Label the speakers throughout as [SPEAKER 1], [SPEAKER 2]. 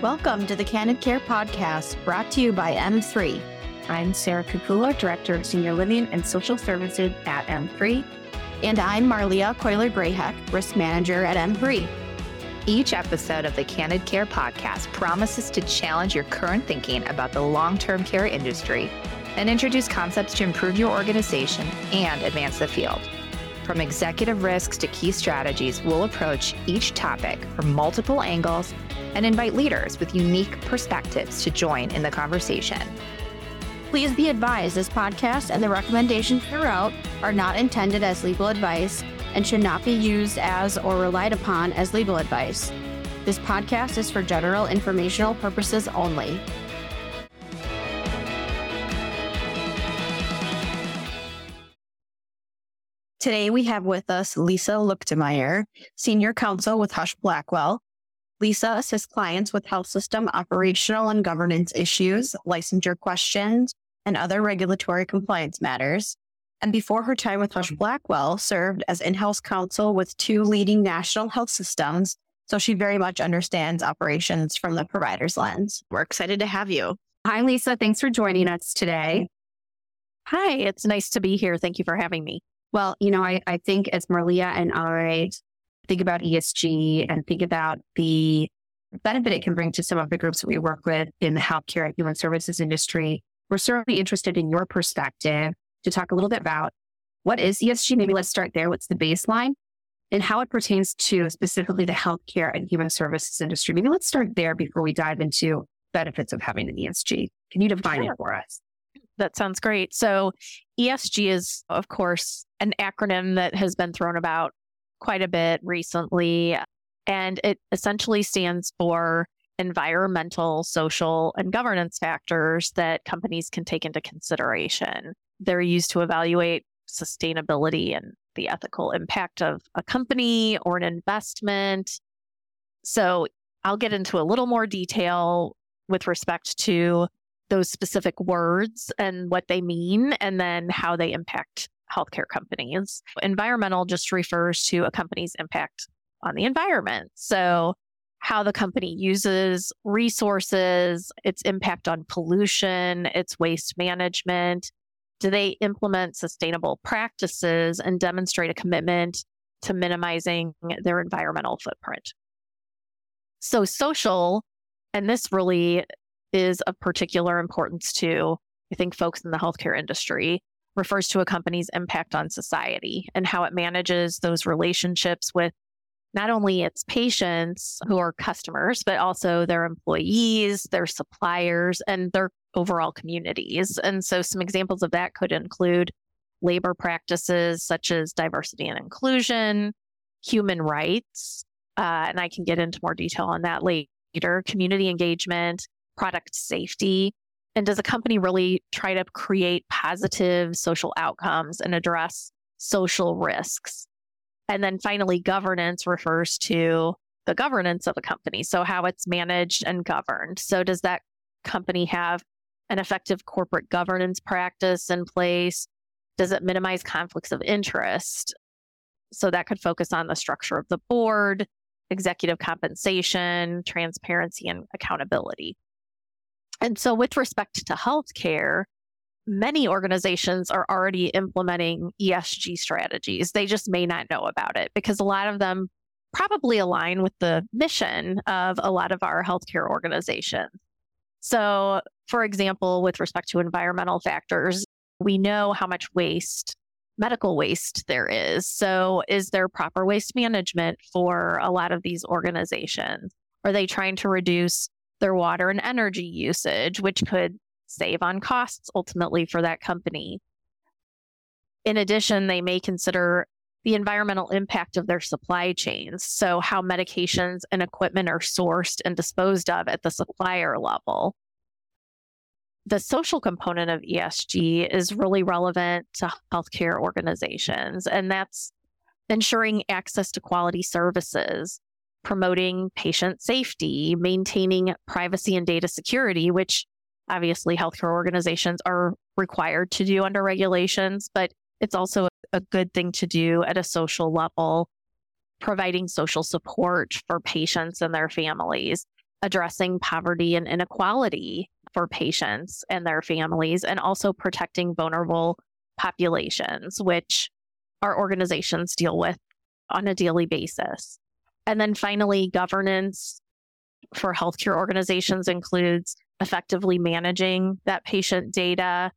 [SPEAKER 1] Welcome to the Candid Care Podcast, brought to you by M3.
[SPEAKER 2] I'm Sara Kekula, Director of Senior Living and Social Services at M3.
[SPEAKER 1] And I'm Marleah Keuler Grahek, Risk Manager at M3.
[SPEAKER 3] Each episode of the Candid Care Podcast promises to challenge your current thinking about the long term care industry and introduce concepts to improve your organization and advance the field. From executive risks to key strategies, we'll approach each topic from multiple angles and invite leaders with unique perspectives to join in the conversation.
[SPEAKER 1] Please be advised this podcast and the recommendations throughout are not intended as legal advice and should not be used as or relied upon as legal advice. This podcast is for general informational purposes only. Today we have with us Lisa Luetkemeyer, Senior Counsel with Husch Blackwell, Lisa assists clients with health system operational and governance issues, licensure questions, and other regulatory compliance matters. And before her time with Husch Blackwell, served as in-house counsel with two leading national health systems. So she very much understands operations from the provider's lens. We're excited to have you.
[SPEAKER 2] Hi, Lisa. Thanks for joining us today.
[SPEAKER 4] Hi, it's nice to be here. Thank you for having me.
[SPEAKER 2] Well, you know, I, I think as Marleah and I think about ESG and think about the benefit it can bring to some of the groups that we work with in the healthcare and human services industry. We're certainly interested in your perspective to talk a little bit about what is ESG. Maybe let's start there. What's the baseline and how it pertains to specifically the healthcare and human services industry? Maybe let's start there before we dive into benefits of having an ESG. Can you define sure. it for us?
[SPEAKER 4] That sounds great. So ESG is, of course, an acronym that has been thrown about quite a bit recently. And it essentially stands for environmental, social, and governance factors that companies can take into consideration. They're used to evaluate sustainability and the ethical impact of a company or an investment. So I'll get into a little more detail with respect to those specific words and what they mean, and then how they impact healthcare companies. Environmental just refers to a company's impact on the environment. So, how the company uses resources, its impact on pollution, its waste management. Do they implement sustainable practices and demonstrate a commitment to minimizing their environmental footprint? So, social, and this really is of particular importance to, I think, folks in the healthcare industry refers to a company's impact on society and how it manages those relationships with not only its patients who are customers, but also their employees, their suppliers, and their overall communities. And so some examples of that could include labor practices such as diversity and inclusion, human rights, uh, and I can get into more detail on that later, community engagement, product safety, and does a company really try to create positive social outcomes and address social risks? And then finally, governance refers to the governance of a company. So, how it's managed and governed. So, does that company have an effective corporate governance practice in place? Does it minimize conflicts of interest? So, that could focus on the structure of the board, executive compensation, transparency, and accountability. And so, with respect to healthcare, many organizations are already implementing ESG strategies. They just may not know about it because a lot of them probably align with the mission of a lot of our healthcare organizations. So, for example, with respect to environmental factors, we know how much waste, medical waste there is. So, is there proper waste management for a lot of these organizations? Are they trying to reduce their water and energy usage, which could save on costs ultimately for that company. In addition, they may consider the environmental impact of their supply chains. So, how medications and equipment are sourced and disposed of at the supplier level. The social component of ESG is really relevant to healthcare organizations, and that's ensuring access to quality services, promoting patient safety, maintaining privacy and data security, which obviously healthcare organizations are required to do under regulations, but it's also a good thing to do at a social level, providing social support for patients and their families. addressing poverty and inequality for patients and their families, and also protecting vulnerable populations, which our organizations deal with on a daily basis. And then finally, governance for healthcare organizations includes effectively managing that patient data,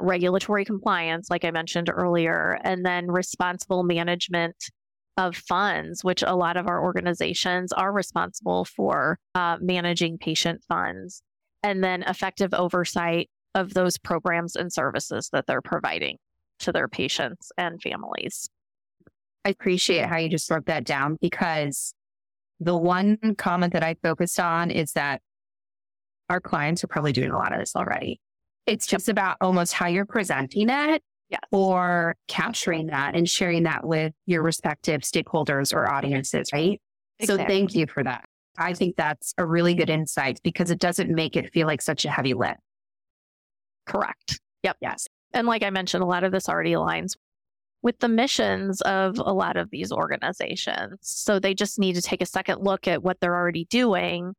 [SPEAKER 4] regulatory compliance, like I mentioned earlier, and then responsible management of funds, which a lot of our organizations are responsible for uh, managing patient funds, and then effective oversight of those programs and services that they're providing to their patients and families.
[SPEAKER 2] I appreciate how you just broke that down because the one comment that I focused on is that our clients are probably doing a lot of this already. It's just about almost how you're presenting it
[SPEAKER 4] yes.
[SPEAKER 2] or capturing that and sharing that with your respective stakeholders or audiences, right? Exactly. So thank you for that. I think that's a really good insight because it doesn't make it feel like such a heavy lift.
[SPEAKER 4] Correct. Yep. Yes. And like I mentioned, a lot of this already aligns with the missions of a lot of these organizations. So they just need to take a second look at what they're already doing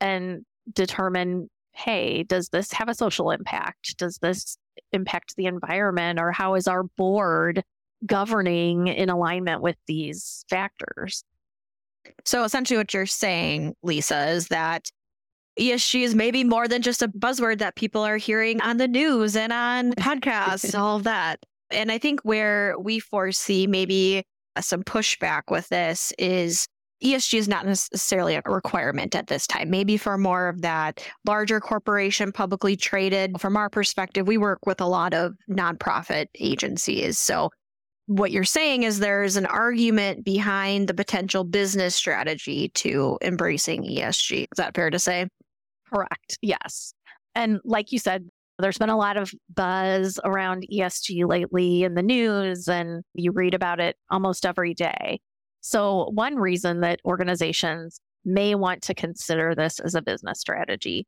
[SPEAKER 4] and determine hey, does this have a social impact? Does this impact the environment? Or how is our board governing in alignment with these factors?
[SPEAKER 1] So essentially, what you're saying, Lisa, is that ESG is maybe more than just a buzzword that people are hearing on the news and on podcasts, all of that. And I think where we foresee maybe uh, some pushback with this is ESG is not necessarily a requirement at this time. Maybe for more of that larger corporation, publicly traded. From our perspective, we work with a lot of nonprofit agencies. So, what you're saying is there's an argument behind the potential business strategy to embracing ESG. Is that fair to say?
[SPEAKER 4] Correct. Yes. And like you said, there's been a lot of buzz around ESG lately in the news, and you read about it almost every day. So, one reason that organizations may want to consider this as a business strategy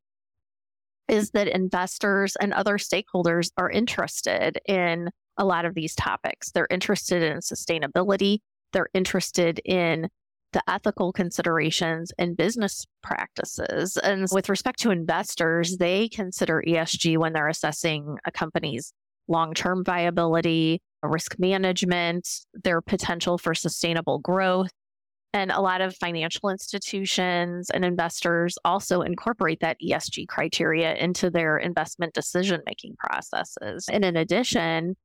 [SPEAKER 4] is that investors and other stakeholders are interested in a lot of these topics. They're interested in sustainability, they're interested in the ethical considerations and business practices. And with respect to investors, they consider ESG when they're assessing a company's long term viability, risk management, their potential for sustainable growth. And a lot of financial institutions and investors also incorporate that ESG criteria into their investment decision making processes. And in addition,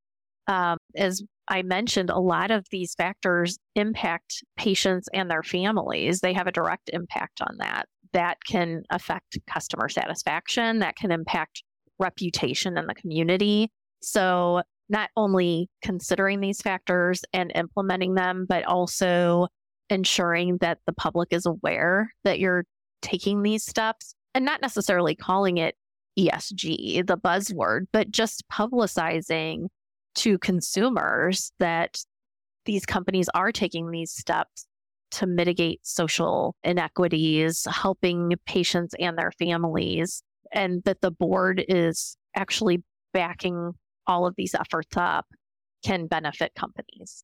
[SPEAKER 4] um, as I mentioned, a lot of these factors impact patients and their families. They have a direct impact on that. That can affect customer satisfaction, that can impact reputation in the community. So, not only considering these factors and implementing them, but also ensuring that the public is aware that you're taking these steps and not necessarily calling it ESG, the buzzword, but just publicizing to consumers that these companies are taking these steps to mitigate social inequities, helping patients and their families, and that the board is actually backing all of these efforts up can benefit companies.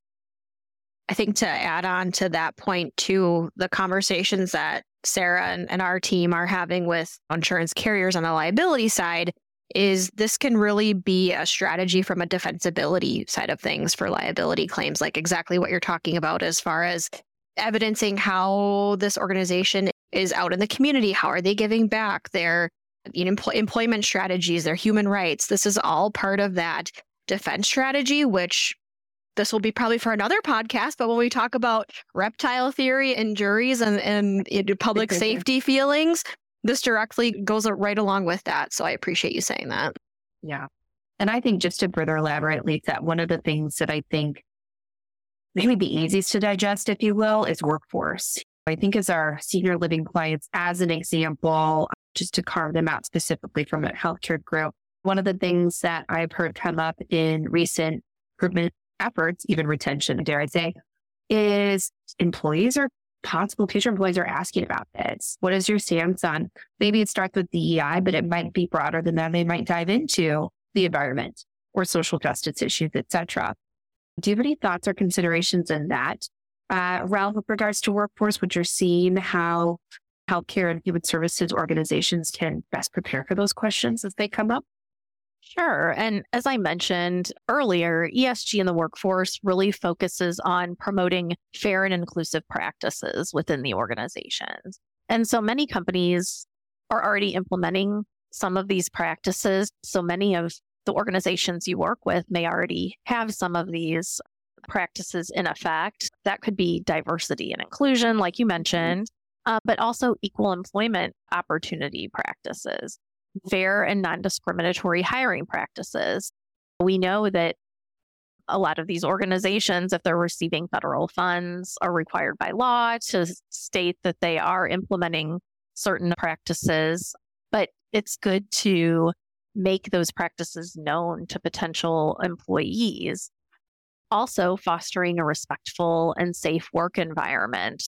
[SPEAKER 1] I think to add on to that point, too, the conversations that Sara and, and our team are having with insurance carriers on the liability side is this can really be a strategy from a defensibility side of things for liability claims, like exactly what you're talking about as far as evidencing how this organization is out in the community. How are they giving back their you know, empl- employment strategies, their human rights? This is all part of that defense strategy, which this will be probably for another podcast, but when we talk about reptile theory and juries and, and public safety feelings, this directly goes right along with that. So I appreciate you saying that.
[SPEAKER 2] Yeah. And I think just to further elaborate, Lisa, one of the things that I think maybe the easiest to digest, if you will, is workforce. I think as our senior living clients, as an example, just to carve them out specifically from a healthcare group, one of the things that I've heard come up in recent improvement efforts, even retention, dare I say, is employees are possible future employees are asking about this. What is your stance on? Maybe it starts with DEI, but it might be broader than that. They might dive into the environment or social justice issues, etc. Do you have any thoughts or considerations in that uh, realm with regards to workforce? What you're seeing, how healthcare and human services organizations can best prepare for those questions as they come up?
[SPEAKER 4] Sure. And as I mentioned earlier, ESG in the workforce really focuses on promoting fair and inclusive practices within the organizations. And so many companies are already implementing some of these practices. So many of the organizations you work with may already have some of these practices in effect. That could be diversity and inclusion, like you mm-hmm. mentioned, uh, but also equal employment opportunity practices, fair and non discriminatory hiring practices. We know that a lot of these organizations, if they're receiving federal funds, are required by law to state that they are implementing certain practices. But it's good to make those practices known to potential employees. Also, fostering a respectful and safe work environment.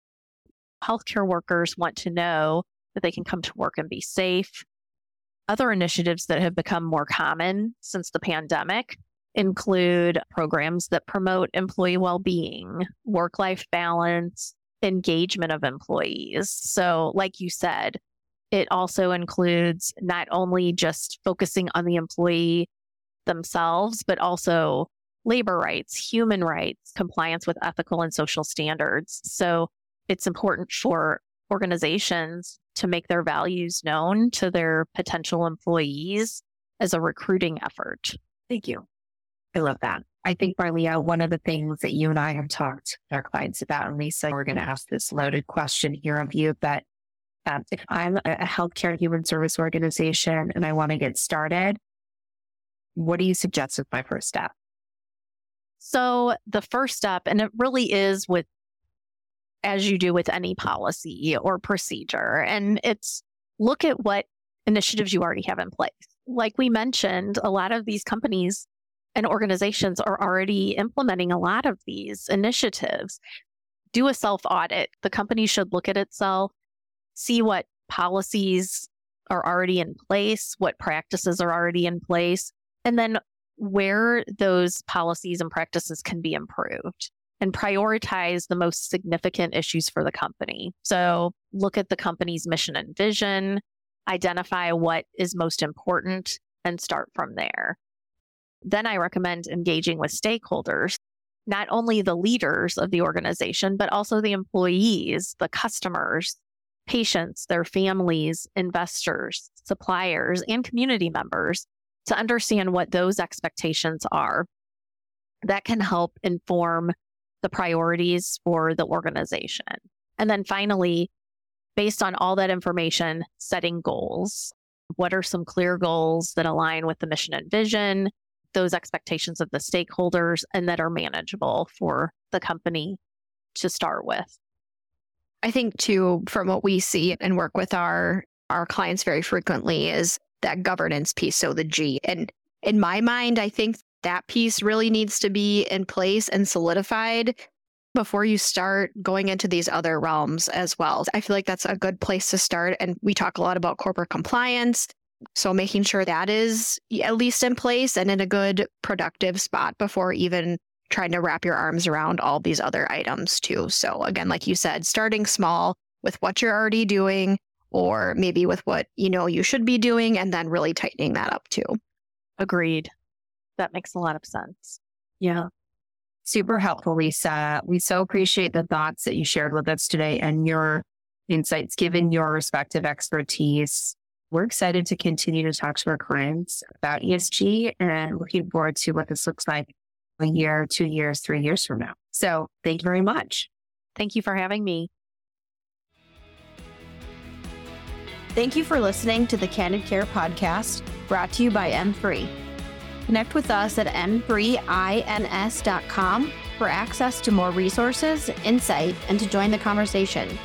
[SPEAKER 4] Healthcare workers want to know that they can come to work and be safe. Other initiatives that have become more common since the pandemic include programs that promote employee well being, work life balance, engagement of employees. So, like you said, it also includes not only just focusing on the employee themselves, but also labor rights, human rights, compliance with ethical and social standards. So it's important for organizations to make their values known to their potential employees as a recruiting effort.
[SPEAKER 2] Thank you. I love that. I think, Marleah, one of the things that you and I have talked to our clients about, and Lisa, we're going to ask this loaded question here of you, but um, if I'm a healthcare human service organization and I want to get started, what do you suggest as my first step?
[SPEAKER 4] So, the first step, and it really is with, as you do with any policy or procedure, and it's look at what initiatives you already have in place. Like we mentioned, a lot of these companies and organizations are already implementing a lot of these initiatives. Do a self audit. The company should look at itself see what policies are already in place, what practices are already in place, and then where those policies and practices can be improved and prioritize the most significant issues for the company. So look at the company's mission and vision, identify what is most important, and start from there. Then I recommend engaging with stakeholders, not only the leaders of the organization, but also the employees, the customers, patients, their families, investors, suppliers, and community members to understand what those expectations are. That can help inform the priorities for the organization. And then finally, based on all that information, setting goals. What are some clear goals that align with the mission and vision, those expectations of the stakeholders, and that are manageable for the company to start with?
[SPEAKER 1] I think too, from what we see and work with our our clients very frequently is that governance piece. So the G. And in my mind, I think that piece really needs to be in place and solidified before you start going into these other realms as well. I feel like that's a good place to start. And we talk a lot about corporate compliance. So making sure that is at least in place and in a good productive spot before even trying to wrap your arms around all these other items too. So again, like you said, starting small with what you're already doing or maybe with what you know you should be doing and then really tightening that up too.
[SPEAKER 4] Agreed. That makes a lot of sense.
[SPEAKER 2] Yeah. Super helpful, Lisa. We so appreciate the thoughts that you shared with us today and your insights given your respective expertise. We're excited to continue to talk to our clients about ESG and looking forward to what this looks like a year, two years, three years from now. So thank you very much.
[SPEAKER 4] Thank you for having me.
[SPEAKER 1] Thank you for listening to the Candid Care podcast brought to you by M3. Connect with us at m3ins.com for access to more resources, insight, and to join the conversation.